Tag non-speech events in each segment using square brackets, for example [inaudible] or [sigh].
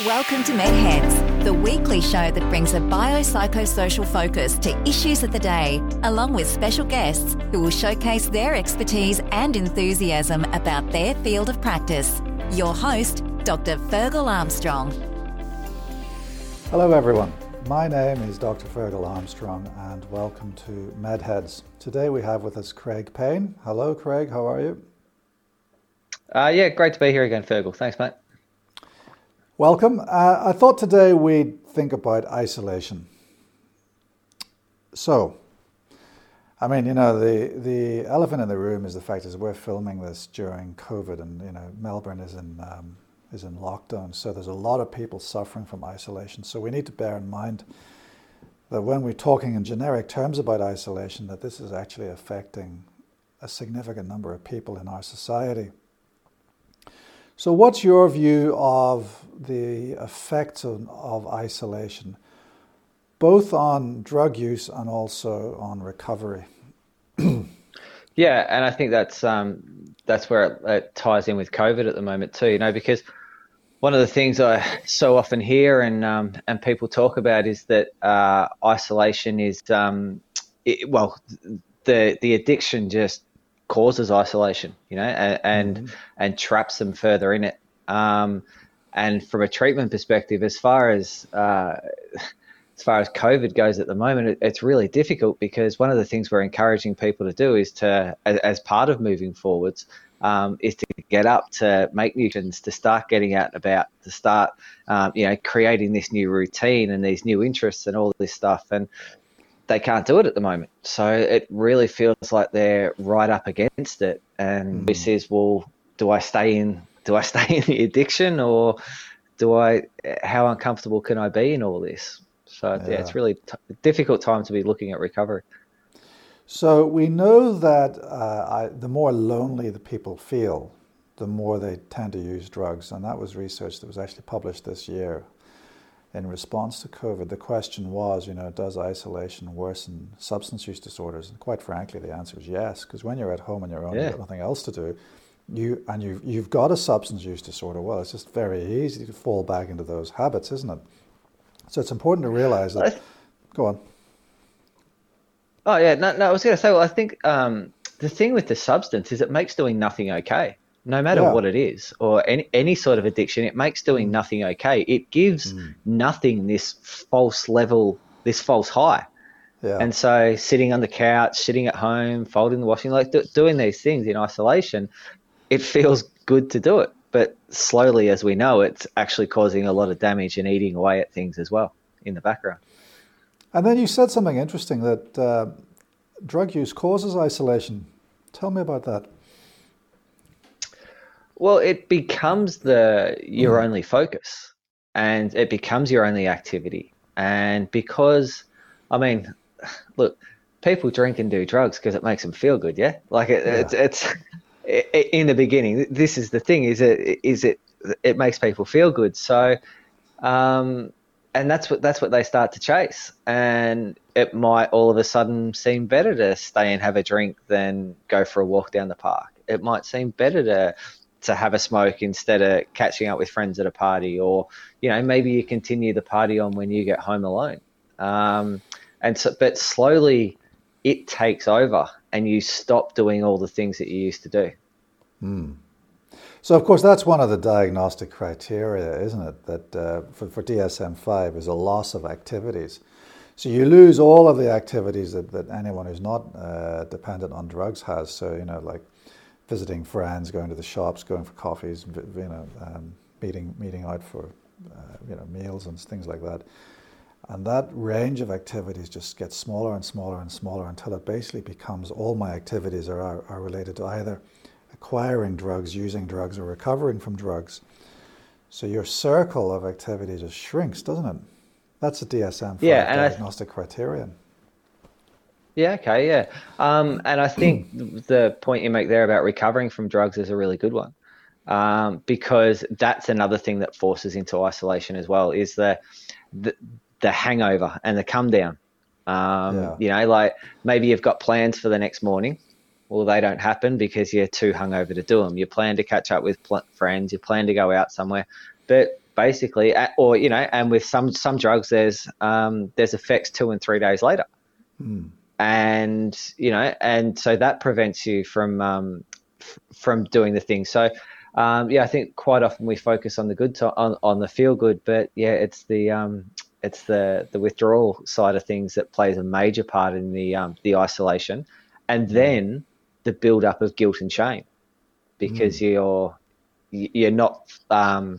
Welcome to MedHeads, the weekly show that brings a biopsychosocial focus to issues of the day, along with special guests who will showcase their expertise and enthusiasm about their field of practice. Your host, Dr. Fergal Armstrong. Hello, everyone. My name is Dr. Fergal Armstrong, and welcome to MedHeads. Today we have with us Craig Payne. Hello, Craig. How are you? Uh, yeah, great to be here again, Fergal. Thanks, mate. Welcome. Uh, I thought today we'd think about isolation. So, I mean, you know, the, the elephant in the room is the fact is we're filming this during COVID, and you know, Melbourne is in um, is in lockdown, so there's a lot of people suffering from isolation. So we need to bear in mind that when we're talking in generic terms about isolation, that this is actually affecting a significant number of people in our society. So, what's your view of the effects of, of, isolation, both on drug use and also on recovery? [clears throat] yeah, and I think that's um, that's where it, it, ties in with COVID at the moment too. You know, because one of the things I [laughs] so often hear and um, and people talk about is that uh, isolation is um, it, well, the the addiction just causes isolation, you know, and and, mm-hmm. and traps them further in it. Um, and from a treatment perspective, as far as uh, as far as COVID goes at the moment, it, it's really difficult because one of the things we're encouraging people to do is to, as, as part of moving forwards, um, is to get up, to make nutrients, to start getting out and about, to start, um, you know, creating this new routine and these new interests and all this stuff. And they can't do it at the moment. So it really feels like they're right up against it. And mm. this is, well, do I stay in? Do I [laughs] stay in the addiction, or do I? How uncomfortable can I be in all this? So yeah, yeah it's really t- difficult time to be looking at recovery. So we know that uh, I, the more lonely the people feel, the more they tend to use drugs, and that was research that was actually published this year in response to COVID, the question was, you know, does isolation worsen substance use disorders? And quite frankly, the answer is yes, because when you're at home on your own, yeah. you've got nothing else to do, you and you've you've got a substance use disorder. Well, it's just very easy to fall back into those habits, isn't it? So it's important to realize that. go on. Oh yeah, no, no. I was going to say, well, I think um, the thing with the substance is it makes doing nothing okay no matter yeah. what it is or any, any sort of addiction it makes doing mm. nothing okay it gives mm. nothing this false level this false high yeah. and so sitting on the couch sitting at home folding the washing like do, doing these things in isolation it feels good to do it but slowly as we know it's actually causing a lot of damage and eating away at things as well in the background and then you said something interesting that uh, drug use causes isolation tell me about that well, it becomes the your mm. only focus, and it becomes your only activity. And because, I mean, [sighs] look, people drink and do drugs because it makes them feel good. Yeah, like it, yeah. it's it's [laughs] it, in the beginning. This is the thing: is it is it it makes people feel good. So, um, and that's what that's what they start to chase. And it might all of a sudden seem better to stay and have a drink than go for a walk down the park. It might seem better to to have a smoke instead of catching up with friends at a party, or you know maybe you continue the party on when you get home alone. Um, and so, but slowly it takes over, and you stop doing all the things that you used to do. Mm. So, of course, that's one of the diagnostic criteria, isn't it? That uh, for, for DSM 5 is a loss of activities. So, you lose all of the activities that, that anyone who's not uh, dependent on drugs has. So, you know, like visiting friends, going to the shops, going for coffees, you know, um, meeting meeting out for uh, you know meals and things like that. And that range of activities just gets smaller and smaller and smaller until it basically becomes all my activities are, are, are related to either acquiring drugs, using drugs, or recovering from drugs. So your circle of activity just shrinks, doesn't it? That's a DSM yeah, diagnostic I, criterion. Yeah, okay, yeah. Um, and I think the point you make there about recovering from drugs is a really good one. Um, because that's another thing that forces into isolation as well is the the, the hangover and the come down. Um, yeah. You know, like maybe you've got plans for the next morning. Well, they don't happen because you're too hungover to do them. You plan to catch up with pl- friends. You plan to go out somewhere, but basically, or you know, and with some some drugs, there's um, there's effects two and three days later, mm. And you know, and so that prevents you from um, f- from doing the thing. So. Um, yeah, I think quite often we focus on the good to- on on the feel good, but yeah, it's the um, it's the the withdrawal side of things that plays a major part in the um, the isolation, and hmm. then the build up of guilt and shame, because mm. you're you're not um,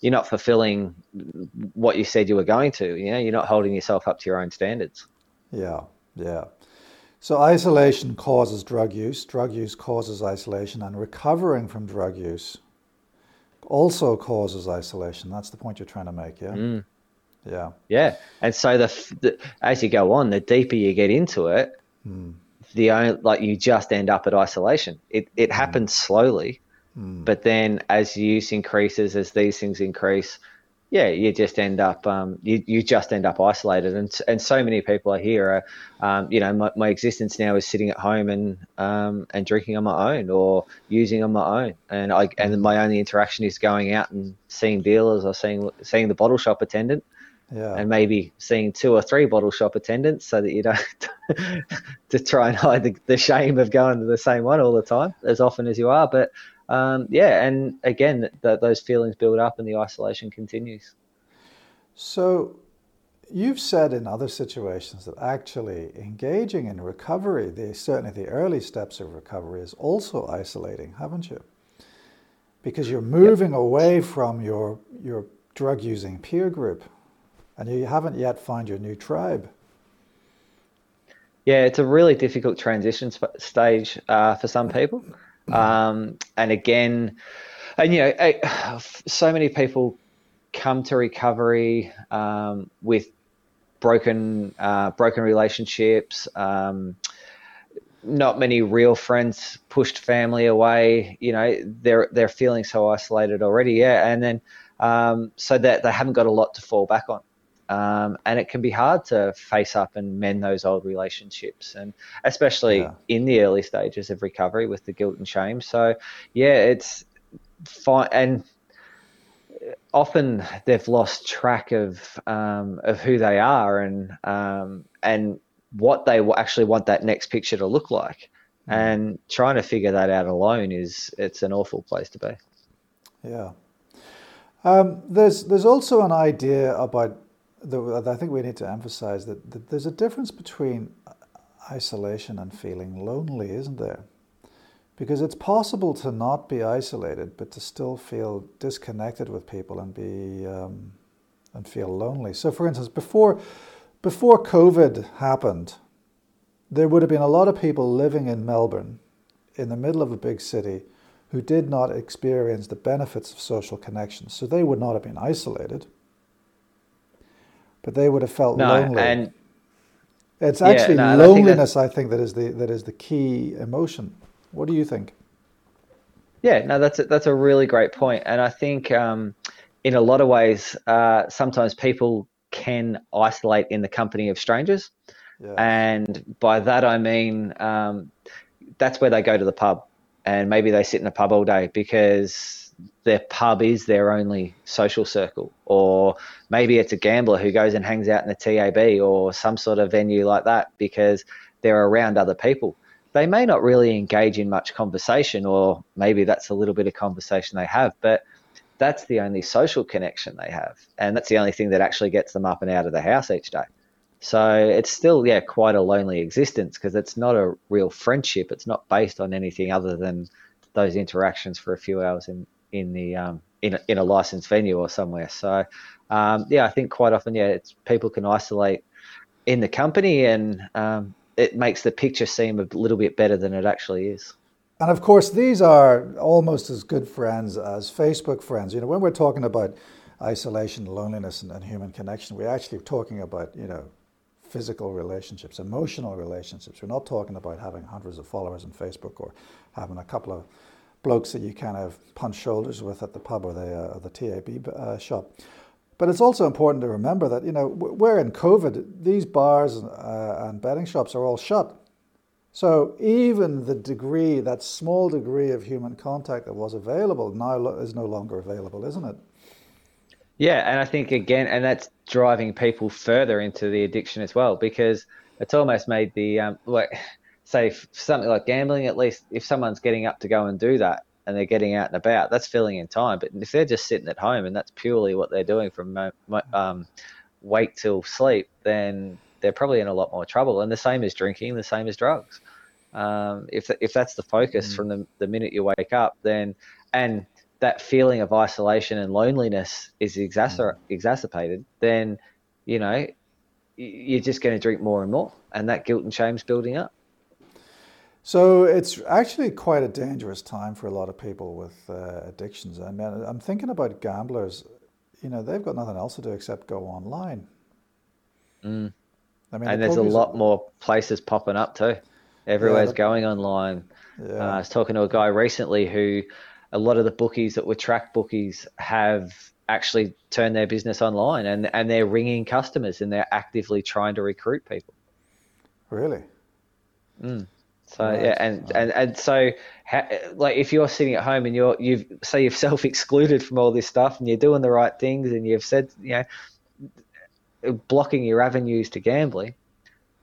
you're not fulfilling what you said you were going to. You know, you're not holding yourself up to your own standards. Yeah, yeah. So isolation causes drug use. Drug use causes isolation, and recovering from drug use also causes isolation. That's the point you're trying to make. Yeah. Mm. Yeah. Yeah. And so the, the, as you go on, the deeper you get into it, mm. the only, like you just end up at isolation. It it mm. happens slowly, Mm. But then as use increases, as these things increase, yeah, you just end up um, you, you just end up isolated, and and so many people are here. Are, um, you know, my, my existence now is sitting at home and um, and drinking on my own or using on my own, and I and my only interaction is going out and seeing dealers or seeing seeing the bottle shop attendant, yeah. and maybe seeing two or three bottle shop attendants, so that you don't [laughs] to try and hide the, the shame of going to the same one all the time as often as you are, but um, yeah, and again, that those feelings build up and the isolation continues. So, you've said in other situations that actually engaging in recovery, the, certainly the early steps of recovery, is also isolating, haven't you? Because you're moving yep. away from your your drug using peer group, and you haven't yet found your new tribe. Yeah, it's a really difficult transition sp- stage uh, for some people. Um, and again, and you know, so many people come to recovery um, with broken uh, broken relationships. Um, not many real friends pushed family away. You know, they're they're feeling so isolated already. Yeah, and then um, so that they haven't got a lot to fall back on. Um, and it can be hard to face up and mend those old relationships, and especially yeah. in the early stages of recovery with the guilt and shame. So, yeah, it's fine. And often they've lost track of um, of who they are and um, and what they actually want that next picture to look like. Mm. And trying to figure that out alone is it's an awful place to be. Yeah. Um, there's there's also an idea about the, I think we need to emphasize that, that there's a difference between isolation and feeling lonely, isn't there? Because it's possible to not be isolated, but to still feel disconnected with people and be um, and feel lonely. So, for instance, before before COVID happened, there would have been a lot of people living in Melbourne, in the middle of a big city, who did not experience the benefits of social connections. So they would not have been isolated but they would have felt no, lonely. And it's actually yeah, no, loneliness, I think, I think, that is the that is the key emotion. What do you think? Yeah, no, that's a, that's a really great point, and I think um, in a lot of ways, uh, sometimes people can isolate in the company of strangers, yeah. and by that I mean um, that's where they go to the pub, and maybe they sit in a pub all day because their pub is their only social circle, or maybe it's a gambler who goes and hangs out in the TAB or some sort of venue like that because they're around other people. They may not really engage in much conversation, or maybe that's a little bit of conversation they have, but that's the only social connection they have, and that's the only thing that actually gets them up and out of the house each day. So it's still, yeah, quite a lonely existence because it's not a real friendship. It's not based on anything other than those interactions for a few hours in, in the um, in a, in a licensed venue or somewhere. So um, yeah, I think quite often yeah, it's people can isolate in the company and um, it makes the picture seem a little bit better than it actually is. And of course, these are almost as good friends as Facebook friends. You know, when we're talking about isolation, loneliness, and, and human connection, we're actually talking about you know physical relationships, emotional relationships. We're not talking about having hundreds of followers on Facebook or having a couple of blokes that you kind of punch shoulders with at the pub or the, uh, the TAB uh, shop. But it's also important to remember that, you know, we're in COVID, these bars uh, and betting shops are all shut. So even the degree, that small degree of human contact that was available now is no longer available, isn't it? Yeah, and I think again, and that's driving people further into the addiction as well because it's almost made the um, like say something like gambling. At least if someone's getting up to go and do that and they're getting out and about, that's filling in time. But if they're just sitting at home and that's purely what they're doing from um, wake till sleep, then they're probably in a lot more trouble. And the same as drinking, the same as drugs. Um, if if that's the focus mm. from the, the minute you wake up, then and that feeling of isolation and loneliness is exacer- mm. exacerbated, then you know you're just going to drink more and more, and that guilt and shame's building up. So it's actually quite a dangerous time for a lot of people with uh, addictions. I mean, I'm thinking about gamblers. You know, they've got nothing else to do except go online. Mm. I mean, and there's a lot more places popping up too. Everywhere's yeah, going online. Yeah. Uh, I was talking to a guy recently who a lot of the bookies that were track bookies have actually turned their business online and, and they're ringing customers and they're actively trying to recruit people. Really? Mm. So right. yeah, and, and and so ha, like if you're sitting at home and you're you've say you've [laughs] self excluded from all this stuff and you're doing the right things and you've said you know blocking your avenues to gambling,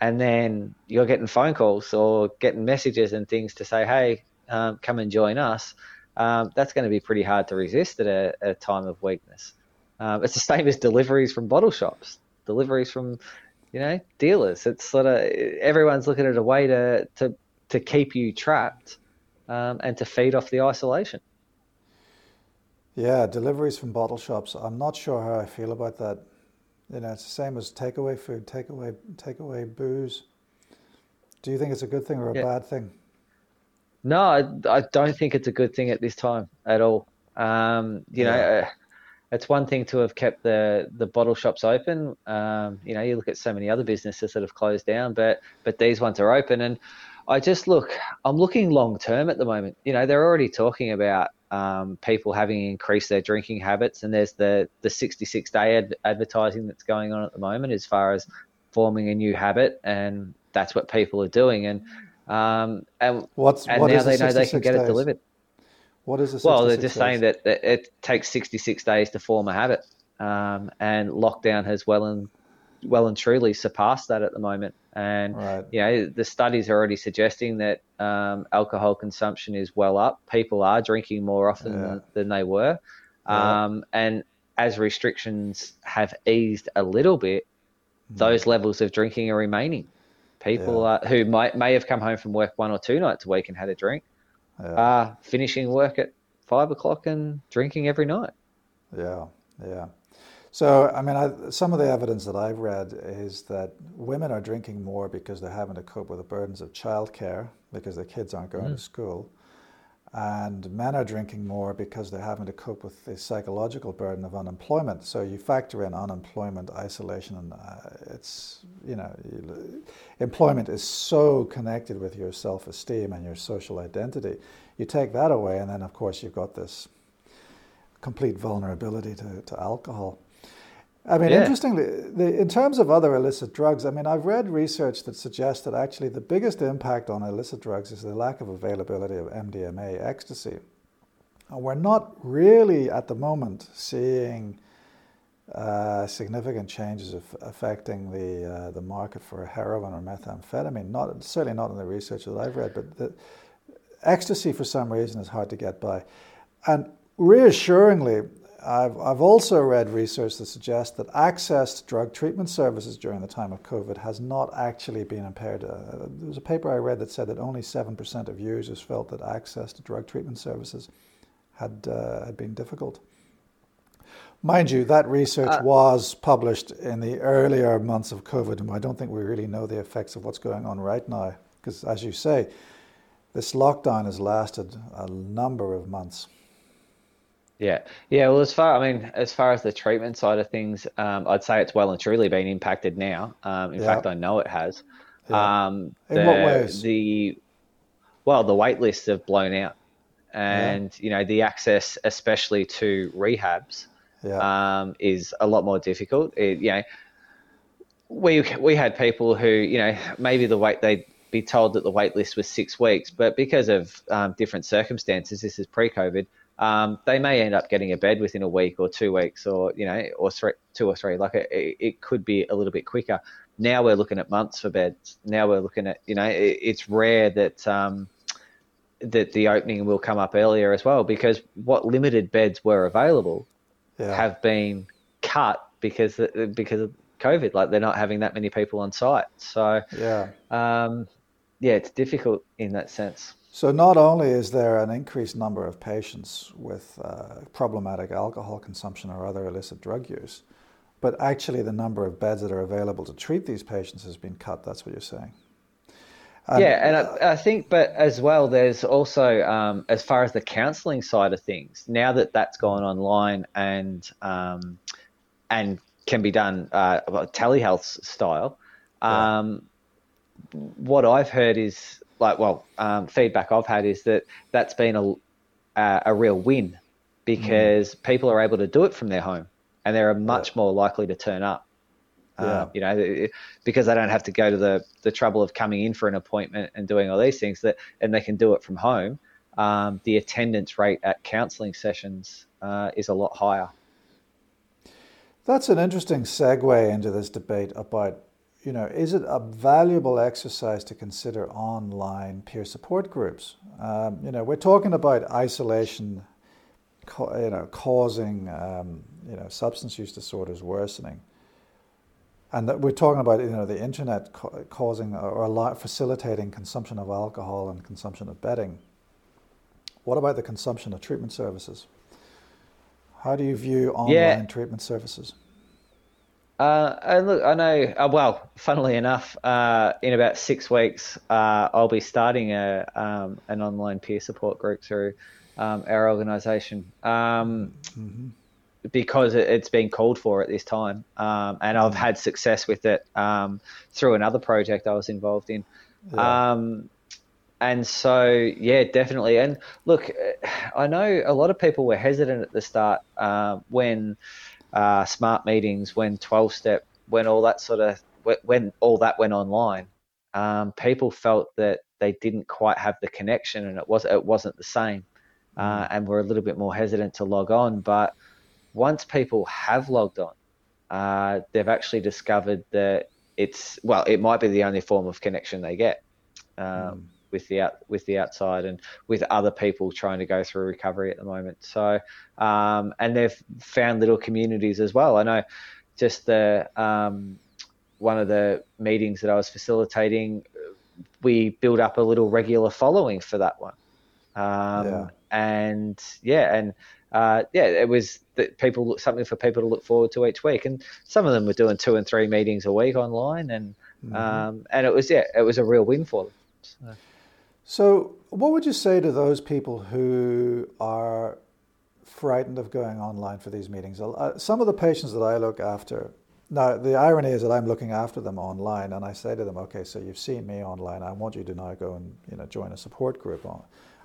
and then you're getting phone calls or getting messages and things to say, hey, um, come and join us um, that's going to be pretty hard to resist at a, at a time of weakness. Um, it's the [laughs] same as deliveries from bottle shops, deliveries from, you know, dealers. It's sort of everyone's looking at a way to to to keep you trapped um, and to feed off the isolation. Yeah, deliveries from bottle shops. I'm not sure how I feel about that. You know, it's the same as takeaway food, takeaway takeaway booze. Do you think it's a good thing or a yeah. bad thing? No, I, I, don't think it's a good thing at this time at all. Um, you yeah. know, uh, it's one thing to have kept the the bottle shops open. Um, you know, you look at so many other businesses that have closed down, but but these ones are open. And I just look, I'm looking long term at the moment. You know, they're already talking about um, people having increased their drinking habits, and there's the the 66 day ad- advertising that's going on at the moment as far as forming a new habit, and that's what people are doing. And um, and What's, and what now they know they can get days? it delivered. What is it? Well, they're just days? saying that, that, it takes 66 days to form a habit, um, and lockdown has well and well and truly surpassed that at the moment. And right. you know, the studies are already suggesting that um, alcohol consumption is well up. People are drinking more often yeah. than, than, they were, yeah. Um, and as restrictions have eased a little bit, mm. those levels of drinking are remaining. People yeah. uh, who might may have come home from work one or two nights a week and had a drink yeah. are finishing work at five o'clock and drinking every night. Yeah, yeah. So, I mean, I, some of the evidence that I've read is that women are drinking more because they're having to cope with the burdens of childcare because their kids aren't going mm. to school and men are drinking more because they're having to cope with the psychological burden of unemployment. So you factor in unemployment, isolation, and uh, it's you know, employment is so connected with your self-esteem and your social identity. You take that away, and then of course you've got this complete vulnerability to, to alcohol. I mean, yeah. interestingly, the, in terms of other illicit drugs, I mean, I've read research that suggests that actually the biggest impact on illicit drugs is the lack of availability of MDMA, ecstasy. And we're not really at the moment seeing uh, significant changes of affecting the uh, the market for heroin or methamphetamine. Not certainly not in the research that I've read, but the, ecstasy for some reason is hard to get by. And reassuringly, I've, I've also read research that suggests that access to drug treatment services during the time of COVID has not actually been impaired. Uh, there was a paper I read that said that only 7% of users felt that access to drug treatment services had, uh, had been difficult. Mind you, that research uh, was published in the earlier months of COVID, and I don't think we really know the effects of what's going on right now. Because, as you say, this lockdown has lasted a number of months. Yeah, yeah. Well, as far I mean, as far as the treatment side of things, um, I'd say it's well and truly been impacted now. Um, in yeah. fact, I know it has. Yeah. Um, in what ways? The well, the wait lists have blown out, and yeah. you know the access, especially to rehabs, um, is a lot more difficult. It, you know, we we had people who you know maybe the wait they'd be told that the wait list was six weeks, but because of um, different circumstances, this is pre-COVID um, they may end up getting a bed within a week or two weeks, or you know, or three, two or three. Like it, it could be a little bit quicker. Now we're looking at months for beds. Now we're looking at you know, it, it's rare that. Um, that the opening will come up earlier as well because what limited beds were available yeah. have been cut because because of COVID. Like they're not having that many people on site. So yeah, um, yeah, it's difficult in that sense. So not only is there an increased number of patients with uh, problematic alcohol consumption or other illicit drug use, but actually the number of beds that are available to treat these patients has been cut. That's what you're saying. Um, yeah, and I, I, think, but as well, there's also um, as far as the counselling side of things. Now that that's gone online and um, and can be done uh, telehealth style, um, yeah. what I've heard is like, well, um, feedback I've had is that that's been a uh, a real win because mm. people are able to do it from their home and they're much yeah. more likely to turn up. Yeah. Um, you know, because they don't have to go to the, the trouble of coming in for an appointment and doing all these things that, and they can do it from home. Um, the attendance rate at counselling sessions uh, is a lot higher. That's an interesting segue into this debate about, you know, is it a valuable exercise to consider online peer support groups? Um, you know, we're talking about isolation, you know, causing, um, you know, substance use disorders worsening and that we're talking about you know the internet causing or a lot facilitating consumption of alcohol and consumption of betting. What about the consumption of treatment services? How do you view online yeah. treatment services? Uh, and look, I know. Uh, well, funnily enough, uh, in about six weeks, uh, I'll be starting a um, an online peer support group through um, our organisation. Um, mm-hmm because it's been called for at this time. Um, and I've had success with it um, through another project I was involved in. Yeah. Um, and so, yeah, definitely. And look, I know a lot of people were hesitant at the start uh, when uh, smart meetings, when 12 step, when all that sort of, when all that went online. Um, people felt that they didn't quite have the connection and it was it wasn't the same, uh, mm. and were a little bit more hesitant to log on. But once people have logged on, uh, they've actually discovered that it's well, it might be the only form of connection they get um, mm. With the out, with the outside and with other people trying to go through recovery at the moment. So, um, and they've found little communities as well. I know just the um, one of the meetings that I was facilitating, we built up a little regular following for that one. Um, yeah. And yeah, and uh, yeah, it was that people something for people to look forward to each week, and some of them were doing two and three meetings a week online, and mm-hmm. um, and it was yeah, it was a real win for them. So. So, what would you say to those people who are frightened of going online for these meetings? Some of the patients that I look after. Now, the irony is that I'm looking after them online, and I say to them, "Okay, so you've seen me online. I want you to now go and you know join a support group on."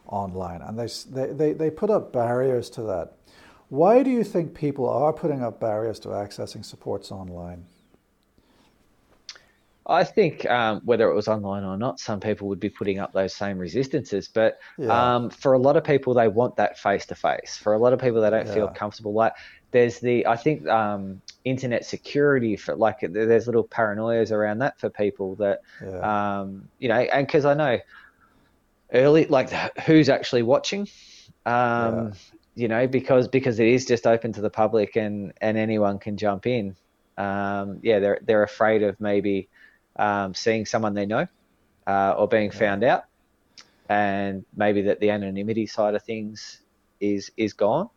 online. And they, they, they put up barriers to that. Why do you think people are putting up barriers to accessing supports online? I think um, whether it was online or not, some people would be putting up those same resistances. But yeah. um, for a lot of people, they want that face to face. For a lot of people, they don't yeah. feel comfortable. Like there's the, I think, um, internet security for like there's little paranoias around that for people that, yeah. Um, you know, and because I know early, like who's actually watching. Um. You know, because because it is just open to the public and and anyone can jump in. Um, yeah, they're they're afraid of maybe um, seeing someone they know uh, or being yeah. found out, and maybe that the anonymity side of things is is gone.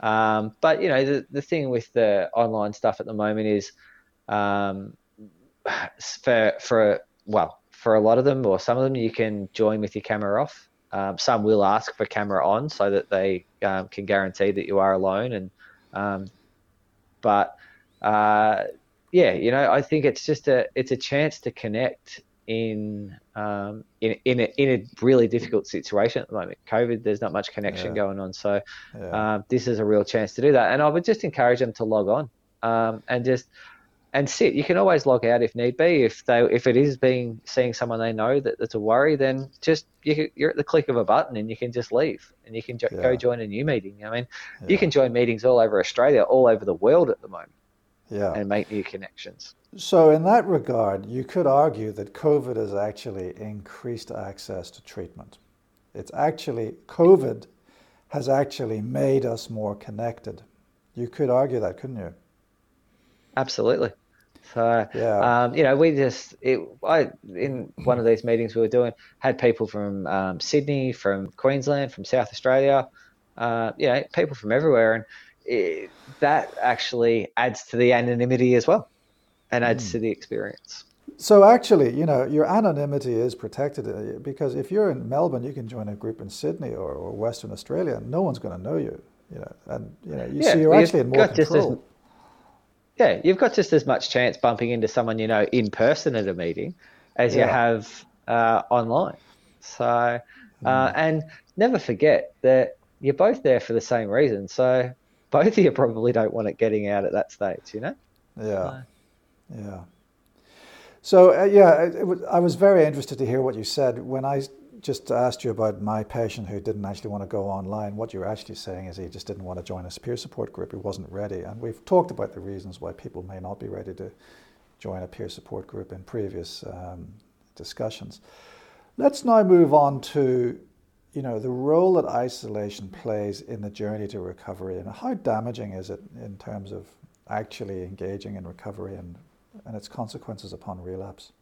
Um, but you know, the the thing with the online stuff at the moment is um, for for well, for a lot of them or some of them, you can join with your camera off. Um, some will ask for camera on so that they um, can guarantee that you are alone. And um, but uh, yeah, you know, I think it's just a it's a chance to connect in um, in in a, in a really difficult situation at the moment. COVID, there's not much connection yeah. going on, so yeah. Um, this is a real chance to do that. And I would just encourage them to log on um, and just and sit. You can always log out if need be. If they if it is being seeing someone they know that that's a worry, then just you are at the click of a button and you can just leave and you can jo- yeah. go join a new meeting. I mean, you can join meetings all over Australia, all over the world at the moment. Yeah. And make new connections. So, in that regard, you could argue that COVID has actually increased access to treatment. It's actually, COVID has actually made us more connected. You could argue that, couldn't you? Absolutely. So, yeah. um, you know, we just, it, I, in one of these meetings we were doing, had people from um, Sydney, from Queensland, from South Australia, uh, you know, people from everywhere. And it, that actually adds to the anonymity as well and adds mm. to the experience. So actually, you know, your anonymity is protected uh, because if you're in Melbourne, you can join a group in Sydney or, or Western Australia, and no one's going to know you. You know, and you know, you yeah, see, you're actually in more control yeah, you've got just as much chance bumping into someone you know in person at a meeting as yeah. you have uh, online. So, uh, mm. and never forget that you're both there for the same reason. So, both of you probably don't want it getting out at that stage, you know? Yeah. Yeah. So, uh, yeah, it, it, I was very interested to hear what you said. When I just asked you about my patient who didn't actually want to go online. What you're actually saying is he just didn't want to join a peer support group. He wasn't ready. And we've talked about the reasons why people may not be ready to join a peer support group in previous um, discussions. Let's now move on to you know the role that isolation plays in the journey to recovery and how damaging is it in terms of actually engaging in recovery and, and its consequences upon relapse?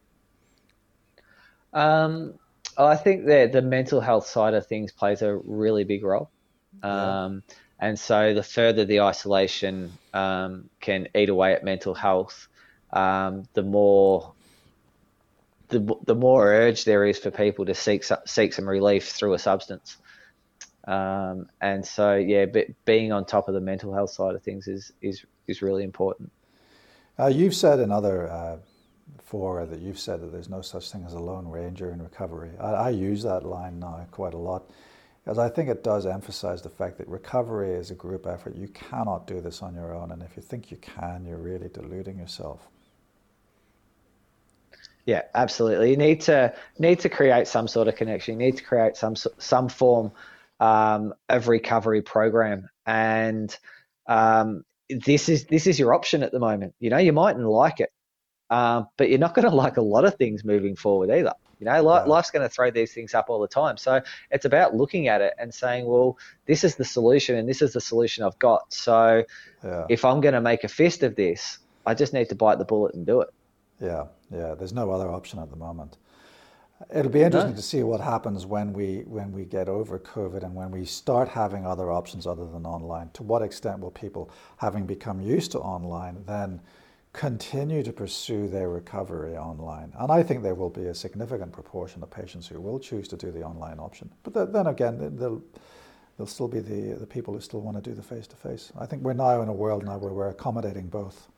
Um, I think that the mental health side of things plays a really big role. Um, yeah. And so the further the isolation um, can eat away at mental health, um, the more the, the more urge there is for people to seek seek some relief through a substance. Um, and so yeah, being on top of the mental health side of things is is is really important. Uh, you've said in other uh, before that you've said that there's no such thing as a lone ranger in recovery. I, I use that line now quite a lot because I think it does emphasize the fact that recovery is a group effort. You cannot do this on your own, and if you think you can, you're really deluding yourself. Yeah, absolutely. You need to need to create some sort of connection. You need to create some some form um, of recovery program, and um, this is this is your option at the moment. You know, you mightn't like it, um, but you're not going to like a lot of things moving forward either. You know, life, yeah. life's going to throw these things up all the time. So it's about looking at it and saying, well, this is the solution and this is the solution I've got. So yeah. if I'm going to make a fist of this, I just need to bite the bullet and do it. Yeah, yeah. There's no other option at the moment. It'll be interesting no. to see what happens when we when we get over COVID and when we start having other options other than online. To what extent will people, having become used to online, then continue to pursue their recovery online. And I think there will be a significant proportion of patients who will choose to do the online option. But then again, there'll, there'll still be the, the people who still want to do the face to face. I think we're now in a world now where we're accommodating both.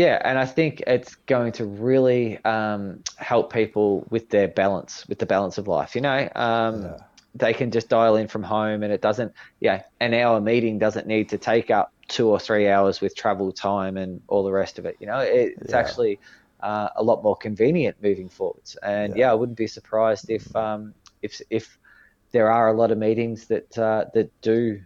Yeah, and I think it's going to really um, help people with their balance, with the balance of life. You know, um, yeah. they can just dial in from home, and it doesn't. Yeah, an hour meeting doesn't need to take up two or three hours with travel time and all the rest of it. You know, it, it's yeah. actually uh, a lot more convenient moving forwards. And yeah, yeah I wouldn't be surprised if um, if if there are a lot of meetings that uh, that do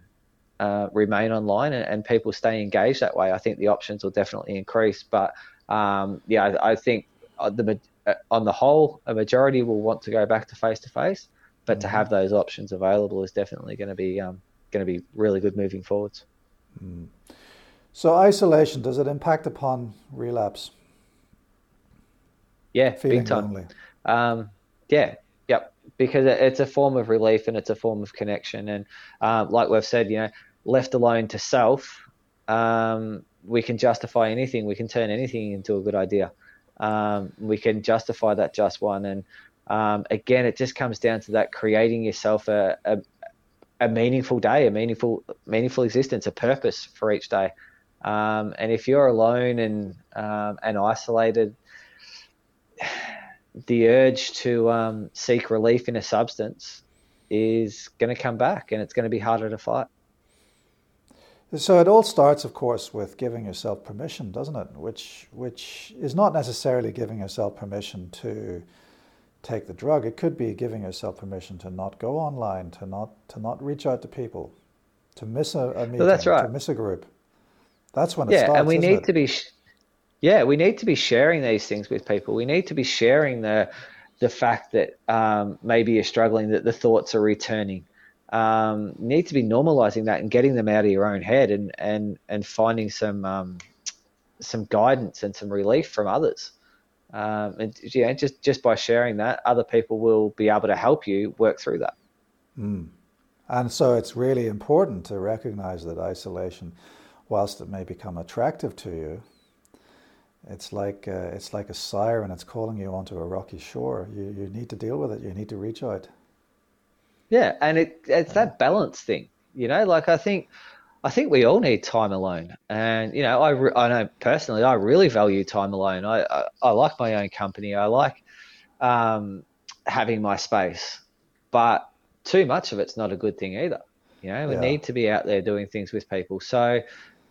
uh, remain online and, and, people stay engaged that way. I think the options will definitely increase. But um, yeah, I, I think uh, the uh, on the whole, a majority will want to go back to face to face. But mm-hmm. to have those options available is definitely going to be um, going to be really good moving forwards. Mm. So isolation does it impact upon relapse? Yeah, Feeling big time. Um, yeah. Because it's a form of relief and it's a form of connection. And uh, like we've said, you know, left alone to self, um, we can justify anything. We can turn anything into a good idea. Um, we can justify that just one. And um, again, it just comes down to that creating yourself a, a, a meaningful day, a meaningful meaningful existence, a purpose for each day. Um, and if you're alone and um, and isolated, the urge to um, seek relief in a substance is going to come back, and it's going to be harder to fight. So it all starts, of course, with giving yourself permission, doesn't it? Which which is not necessarily giving yourself permission to take the drug. It could be giving yourself permission to not go online, to not to not reach out to people, to miss a, a meeting, that's right. to miss a group. That's when it yeah, starts. and we need it? to be. Yeah, we need to be sharing these things with people. We need to be sharing the the fact that um, maybe you're struggling, that the thoughts are returning. Um, need to be normalizing that and getting them out of your own head and and and finding some um, some guidance and some relief from others. Um, and yeah, just just by sharing that, other people will be able to help you work through that. Mm. And so it's really important to recognize that isolation, whilst it may become attractive to you, it's like uh, it's like a siren. It's calling you onto a rocky shore. You you need to deal with it. You need to reach out. Yeah, and it it's that balance thing. You know, like I think I think we all need time alone. And you know, I re- I know personally, I really value time alone. I I, I like my own company. I like um, having my space, but too much of it's not a good thing either. You know, we Yeah. need to be out there doing things with people. So.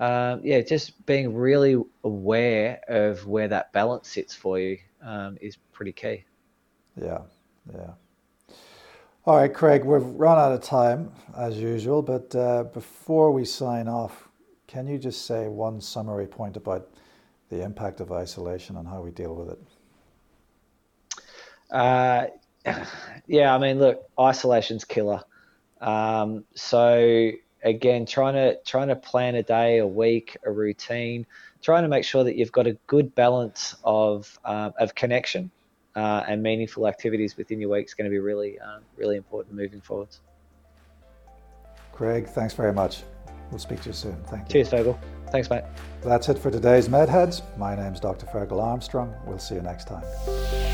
Um, yeah, just being really aware of where that balance sits for you um, is pretty key. Yeah, yeah. All right, Craig, we've run out of time as usual, but uh, before we sign off, can you just say one summary point about the impact of isolation and how we deal with it? Uh, [sighs] yeah, I mean, look, isolation's killer. Um, so again, trying to trying to plan a day, a week, a routine, trying to make sure that you've got a good balance of uh, of connection uh, and meaningful activities within your week is going to be really um, really important moving forwards. Craig, thanks very much. We'll speak to you soon. Thank you. Cheers, Fergal. Thanks, mate. That's it for today's MedHeads. My name's Dr. Fergal Armstrong. We'll see you next time.